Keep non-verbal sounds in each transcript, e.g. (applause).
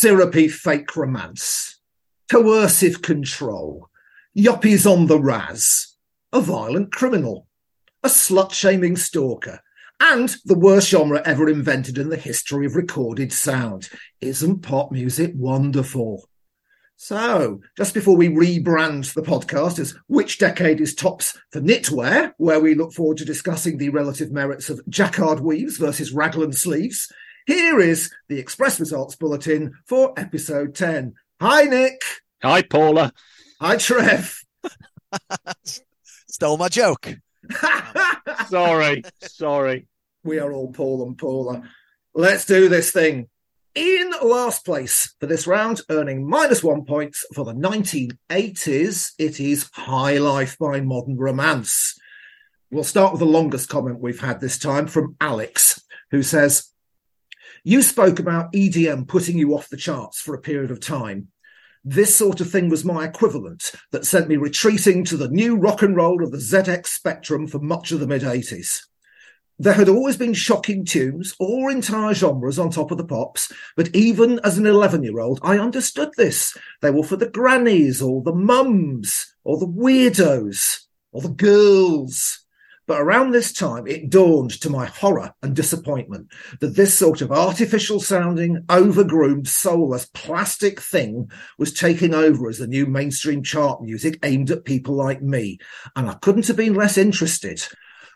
syrupy fake romance, coercive control, yuppies on the raz, a violent criminal, a slut shaming stalker, and the worst genre ever invented in the history of recorded sound. Isn't pop music wonderful? So, just before we rebrand the podcast as Which Decade is Tops for Knitwear, where we look forward to discussing the relative merits of jacquard weaves versus raglan sleeves, here is the Express Results Bulletin for episode 10. Hi, Nick. Hi, Paula. Hi, Trev. (laughs) Stole my joke. (laughs) sorry, sorry. We are all Paul and Paula. Let's do this thing. In last place for this round, earning minus one points for the 1980s, it is High Life by Modern Romance. We'll start with the longest comment we've had this time from Alex, who says, You spoke about EDM putting you off the charts for a period of time. This sort of thing was my equivalent that sent me retreating to the new rock and roll of the ZX Spectrum for much of the mid 80s. There had always been shocking tunes or entire genres on top of the pops, but even as an 11 year old, I understood this. They were for the grannies or the mums or the weirdos or the girls. But around this time, it dawned to my horror and disappointment that this sort of artificial sounding, overgroomed, soulless plastic thing was taking over as the new mainstream chart music aimed at people like me. And I couldn't have been less interested.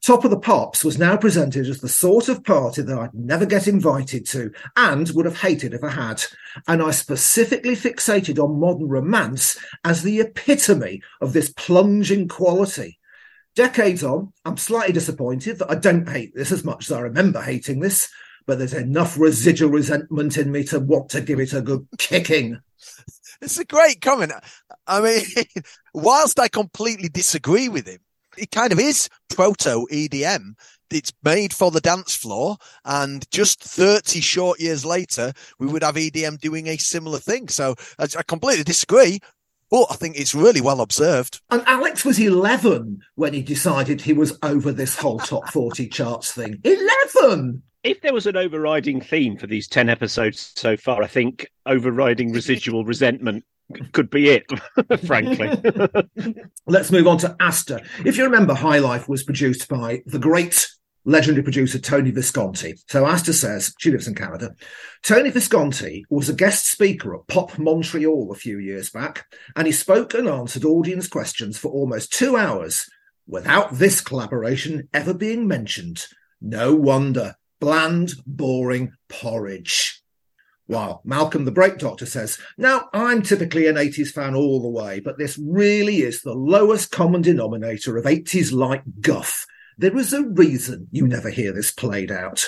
Top of the Pops was now presented as the sort of party that I'd never get invited to and would have hated if I had. And I specifically fixated on modern romance as the epitome of this plunging quality. Decades on, I'm slightly disappointed that I don't hate this as much as I remember hating this, but there's enough residual resentment in me to want to give it a good kicking. It's a great comment. I mean, (laughs) whilst I completely disagree with him, it kind of is proto EDM. It's made for the dance floor, and just 30 short years later, we would have EDM doing a similar thing. So I, completely disagree, but I think it's really well observed. And Alex was 11 when he decided he was over this whole top 40 charts thing. 11! If there was an overriding theme for these 10 episodes so far, I think overriding (laughs) residual resentment could be it, (laughs) frankly. (laughs) Let's move on to Asta. If you remember, High Life was produced by the great legendary producer Tony Visconti. So Asta says she lives in Canada. Tony Visconti was a guest speaker at Pop Montreal a few years back, and he spoke and answered audience questions for almost two hours without this collaboration ever being mentioned. No wonder. Bland, boring porridge. While Malcolm the Break Doctor says, Now, I'm typically an 80s fan all the way, but this really is the lowest common denominator of 80s like guff there is a reason you never hear this played out.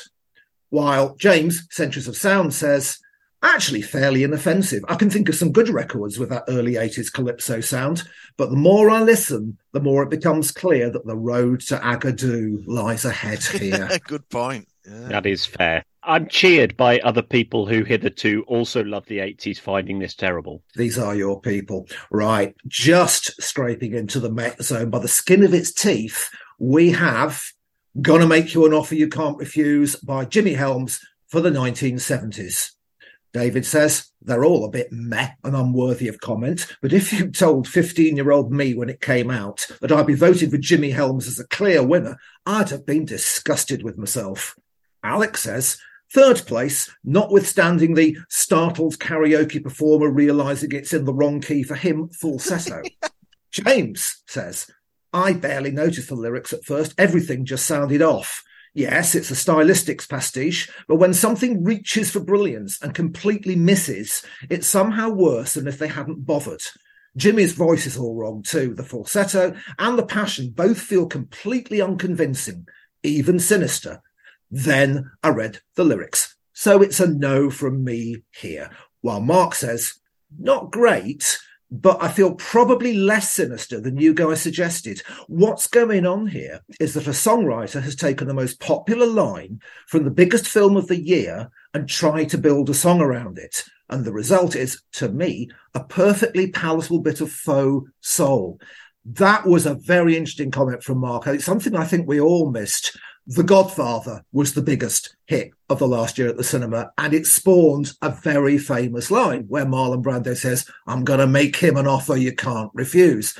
While James, Centuries of Sound, says, actually fairly inoffensive. I can think of some good records with that early 80s calypso sound, but the more I listen, the more it becomes clear that the road to Agadoo lies ahead (laughs) here. good point. Yeah. That is fair. I'm cheered by other people who hitherto also love the 80s finding this terrible. These are your people. Right. Just scraping into the Met zone by the skin of its teeth we have Gonna Make You an Offer You Can't Refuse by Jimmy Helms for the 1970s. David says they're all a bit meh and unworthy of comment, but if you told 15 year old me when it came out that I'd be voting for Jimmy Helms as a clear winner, I'd have been disgusted with myself. Alex says third place, notwithstanding the startled karaoke performer realizing it's in the wrong key for him falsetto. (laughs) James says I barely noticed the lyrics at first. Everything just sounded off. Yes, it's a stylistics pastiche, but when something reaches for brilliance and completely misses, it's somehow worse than if they hadn't bothered. Jimmy's voice is all wrong too. The falsetto and the passion both feel completely unconvincing, even sinister. Then I read the lyrics. So it's a no from me here. While Mark says, not great, but I feel probably less sinister than you guys suggested. What's going on here is that a songwriter has taken the most popular line from the biggest film of the year and tried to build a song around it. And the result is, to me, a perfectly palatable bit of faux soul. That was a very interesting comment from Mark. It's something I think we all missed. The Godfather was the biggest hit of the last year at the cinema, and it spawned a very famous line where Marlon Brando says, I'm going to make him an offer you can't refuse.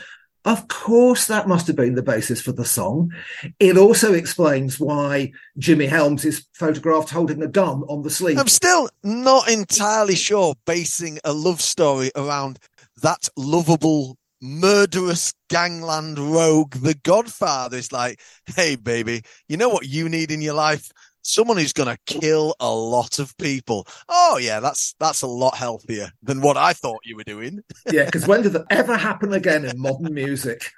Of course, that must have been the basis for the song. It also explains why Jimmy Helms is photographed holding a gun on the sleeve. I'm still not entirely sure basing a love story around that lovable murderous gangland rogue, the Godfather, is like, hey, baby, you know what you need in your life? Someone who's going to kill a lot of people. Oh yeah, that's that's a lot healthier than what I thought you were doing. yeah, because when did that ever happen again in modern music?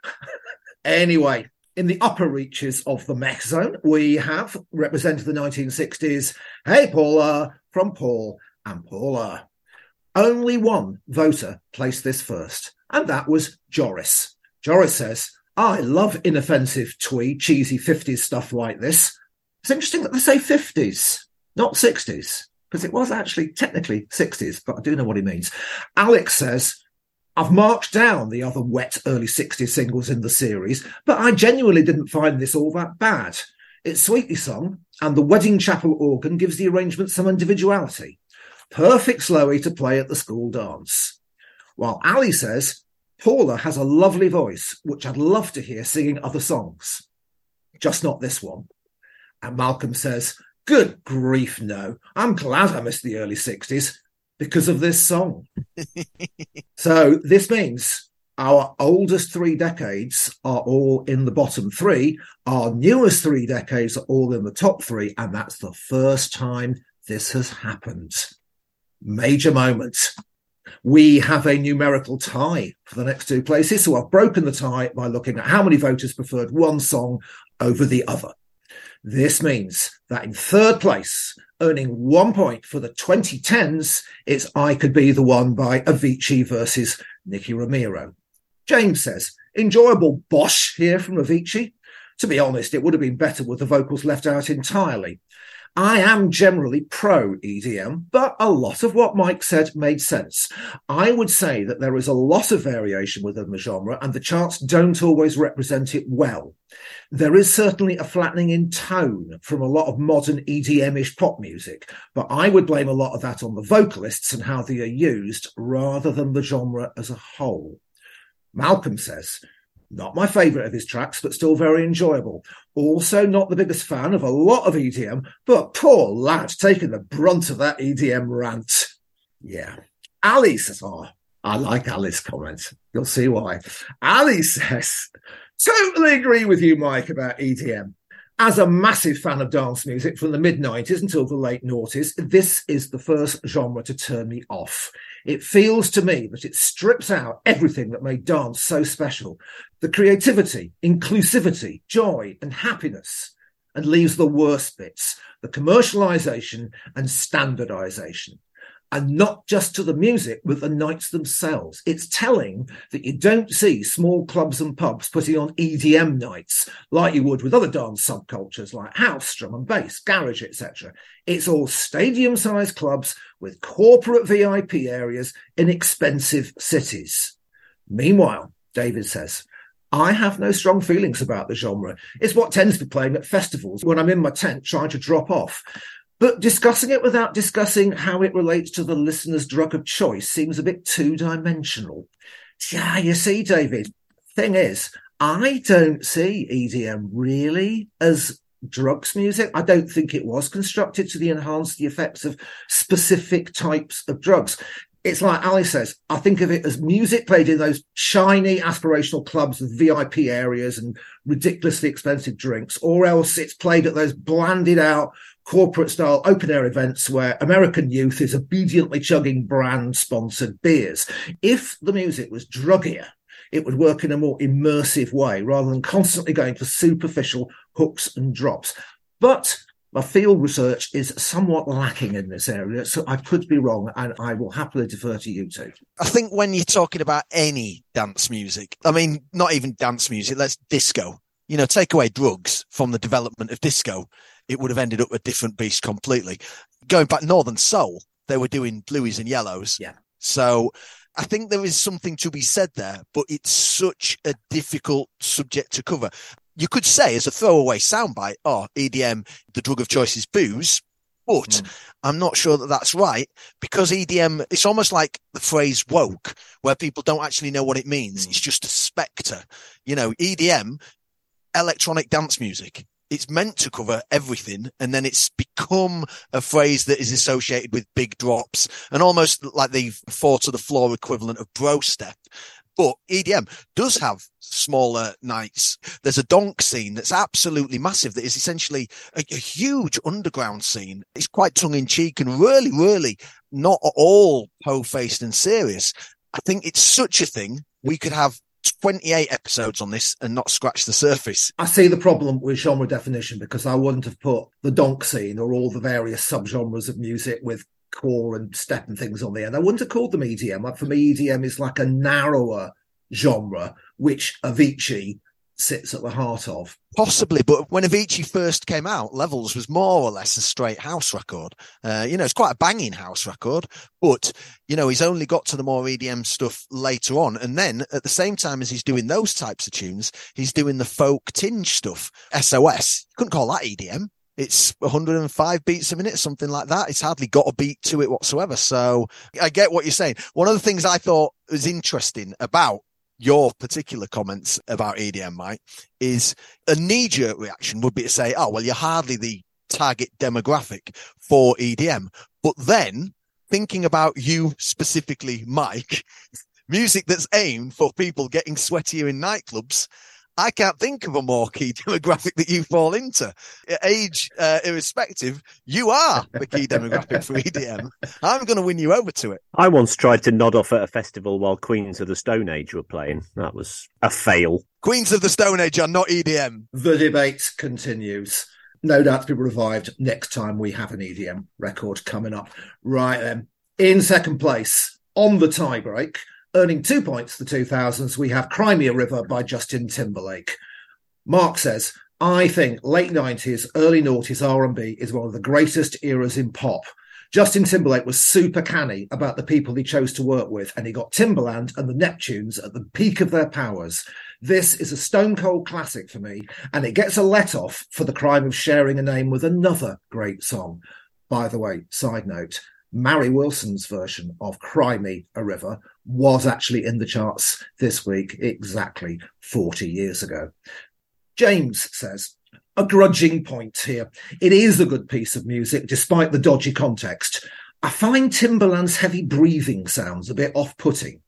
anyway, in the upper reaches of the mech zone, we have represented the 1960s. Hey, Paula, from Paul and Paula. Only one voter placed this first and that was Joris. Joris says, I love inoffensive, twee, cheesy 50s stuff like this. It's interesting that they say 50s, not 60s, because it was actually technically 60s, but I do know what he means. Alex says, I've marked down the other wet early 60s singles in the series, but I genuinely didn't find this all that bad. It's sweetly sung, and the wedding chapel organ gives the arrangement some individuality. Perfect slowy to play at the school dance. While Ali says, Paula has a lovely voice, which I'd love to hear singing other songs, just not this one. And Malcolm says, Good grief, no. I'm glad I missed the early 60s because of this song. (laughs) so this means our oldest three decades are all in the bottom three. Our newest three decades are all in the top three. And that's the first time this has happened. Major moment we have a numerical tie for the next two places. So I've broken the tie by looking at how many voters preferred one song over the other. This means that in third place, earning one point for the 2010s, it's I Could Be the One by Avicii versus Nicky Romero. James says, enjoyable bosh here from Avicii. To be honest, it would have been better with the vocals left out entirely. I am generally pro EDM, but a lot of what Mike said made sense. I would say that there is a lot of variation within the genre, and the charts don't always represent it well. There is certainly a flattening in tone from a lot of modern EDM ish pop music, but I would blame a lot of that on the vocalists and how they are used rather than the genre as a whole. Malcolm says, not my favourite of his tracks, but still very enjoyable. Also, not the biggest fan of a lot of EDM, but poor lad taking the brunt of that EDM rant. Yeah. Ali says, oh, I like Ali's comments. You'll see why. Ali says, totally agree with you, Mike, about EDM. As a massive fan of dance music from the mid 90s until the late noughties, this is the first genre to turn me off. It feels to me that it strips out everything that made dance so special. The creativity, inclusivity, joy, and happiness, and leaves the worst bits. The commercialization and standardization and not just to the music, but the nights themselves. It's telling that you don't see small clubs and pubs putting on EDM nights like you would with other dance subcultures like house, drum and bass, garage, etc. It's all stadium-sized clubs with corporate VIP areas in expensive cities. Meanwhile, David says, I have no strong feelings about the genre. It's what tends to be playing at festivals when I'm in my tent trying to drop off. But discussing it without discussing how it relates to the listener's drug of choice seems a bit two dimensional. Yeah, you see, David, thing is, I don't see EDM really as drugs music. I don't think it was constructed to enhance the effects of specific types of drugs. It's like Ali says, I think of it as music played in those shiny aspirational clubs with VIP areas and ridiculously expensive drinks, or else it's played at those blanded out corporate style open air events where American youth is obediently chugging brand sponsored beers. If the music was druggier, it would work in a more immersive way rather than constantly going for superficial hooks and drops. But my field research is somewhat lacking in this area, so I could be wrong, and I will happily defer to you two. I think when you're talking about any dance music, I mean, not even dance music, let's disco. You know, take away drugs from the development of disco it would have ended up a different beast completely. Going back Northern Soul, they were doing blues and yellows. Yeah. So I think there is something to be said there, but it's such a difficult subject to cover. you could say as a throwaway soundbite, oh, EDM, the drug of choice is booze. But mm. I'm not sure that that's right because EDM, it's almost like the phrase woke, where people don't actually know what it means. Mm. It's just a spectre. You know, EDM, electronic dance music, it's meant to cover everything and then it's become a phrase that is associated with big drops and almost like the four to the floor equivalent of bro step but EDM does have smaller nights. There's a donk scene that's absolutely massive that is essentially a, a huge underground scene. It's quite tongue in cheek and really, really not at all po faced and serious. I think it's such a thing. We could have 28 episodes on this and not scratch the surface. I see the problem with genre definition because I wouldn't have put the donk scene or all the various subgenres of music with core and step and things on the end. I wouldn't have called them EDM. For me, EDM is like a narrower genre, which Avicii sits at the heart of. Possibly, but when Avicii first came out, Levels was more or less a straight house record. Uh, you know, it's quite a banging house record, but you know, he's only got to the more EDM stuff later on. And then at the same time as he's doing those types of tunes, he's doing the folk tinge stuff. SOS, you couldn't call that EDM it's 105 beats a minute, something like that. It's hardly got a beat to it whatsoever. So I get what you're saying. One of the things I thought was interesting about your particular comments about EDM, Mike, is a knee jerk reaction would be to say, oh, well, you're hardly the target demographic for EDM. But then thinking about you specifically, Mike, (laughs) music that's aimed for people getting sweatier in nightclubs I can't think of a more key (laughs) demographic that you fall into. Age uh, irrespective, you are the key (laughs) demographic for EDM. I'm going to win you over to it. I once tried to nod off at a festival while Queens of the Stone Age were playing. That was a fail. Queens of the Stone Age are not EDM. The debate continues. No doubt to be revived next time we have an EDM record coming up. Right then, in second place on the tiebreak Earning two points for the 2000s, we have Cry Me a River by Justin Timberlake. Mark says, I think late 90s, early noughties R&B is one of the greatest eras in pop. Justin Timberlake was super canny about the people he chose to work with, and he got Timbaland and the Neptunes at the peak of their powers. This is a stone cold classic for me, and it gets a let off for the crime of sharing a name with another great song. By the way, side note, Mari Wilson's version of Cry Me a River was actually in the charts this week, exactly 40 years ago. James says, a grudging point here. It is a good piece of music, despite the dodgy context. I find Timbaland's heavy breathing sounds a bit off putting.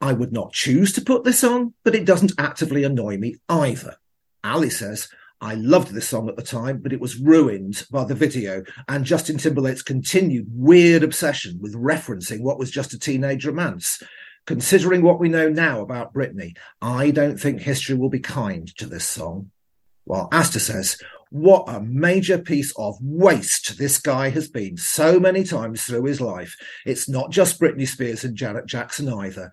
I would not choose to put this on, but it doesn't actively annoy me either. Ali says, I loved this song at the time, but it was ruined by the video and Justin Timberlake's continued weird obsession with referencing what was just a teenage romance. Considering what we know now about Britney, I don't think history will be kind to this song. While Asta says, what a major piece of waste this guy has been so many times through his life. It's not just Britney Spears and Janet Jackson either.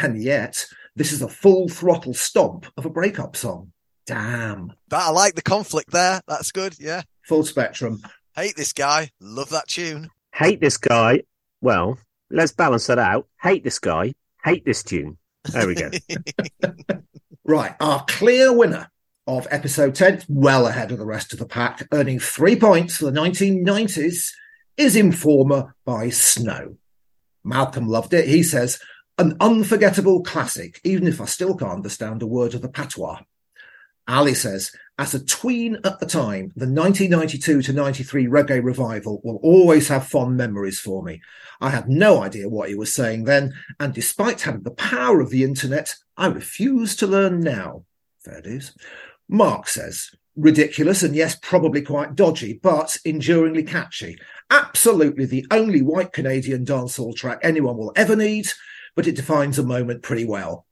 And yet, this is a full throttle stomp of a breakup song. Damn. But I like the conflict there. That's good. Yeah. Full spectrum. Hate this guy. Love that tune. Hate this guy. Well, let's balance that out. Hate this guy. Hate this tune. There we go. (laughs) (laughs) right. Our clear winner of episode 10, well ahead of the rest of the pack, earning three points for the 1990s, is Informer by Snow. Malcolm loved it. He says, an unforgettable classic, even if I still can't understand a word of the patois. Ali says, as a tween at the time, the 1992 to 93 reggae revival will always have fond memories for me. I had no idea what he was saying then, and despite having the power of the internet, I refuse to learn now. Fair dues. Mark says, ridiculous and yes, probably quite dodgy, but enduringly catchy. Absolutely the only white Canadian dancehall track anyone will ever need, but it defines a moment pretty well.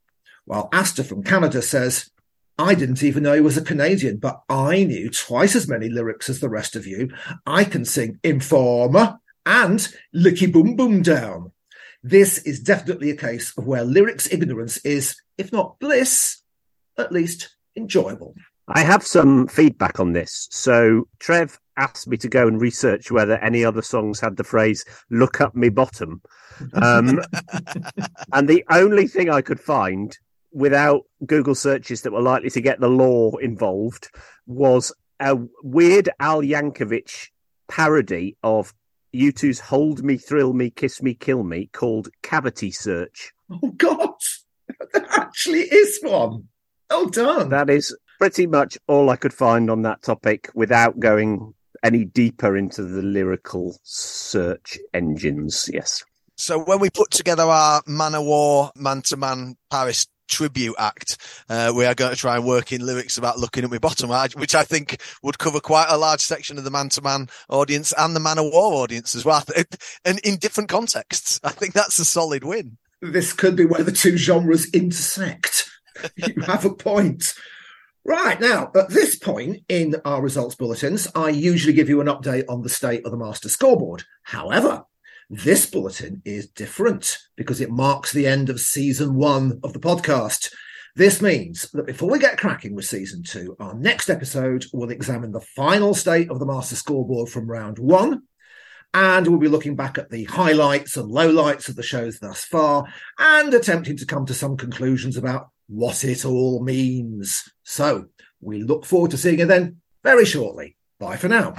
While Asta from Canada says, I didn't even know he was a Canadian, but I knew twice as many lyrics as the rest of you. I can sing Informer and Licky Boom Boom Down. This is definitely a case of where lyrics ignorance is, if not bliss, at least enjoyable. I have some feedback on this. So Trev asked me to go and research whether any other songs had the phrase "look up me bottom," um, (laughs) and the only thing I could find without Google searches that were likely to get the law involved was a weird Al Yankovic parody of U2's Hold Me, Thrill Me, Kiss Me, Kill Me called Cavity Search. Oh, God. (laughs) There actually is one. Well done. That is pretty much all I could find on that topic without going any deeper into the lyrical search engines. Yes. So when we put together our Man of War man to man Parrish tribute act, uh, we are going to try and work in lyrics about looking at my bottom, which I think would cover quite a large section of the man to man audience and the man of war audience as well. (laughs) And in different contexts. I think that's a solid win. This could be where the two genres intersect. (laughs) you have a point. Right now, at this point in our results bulletins, I usually give you an update on the state of the master scoreboard. However, this bulletin is different because it marks the end of season one of the podcast. This means that before we get cracking with season two, our next episode will examine the final state of the master scoreboard from round one. And we'll be looking back at the highlights and lowlights of the shows thus far and attempting to come to some conclusions about what it all means. So we look forward to seeing you then very shortly. Bye for now.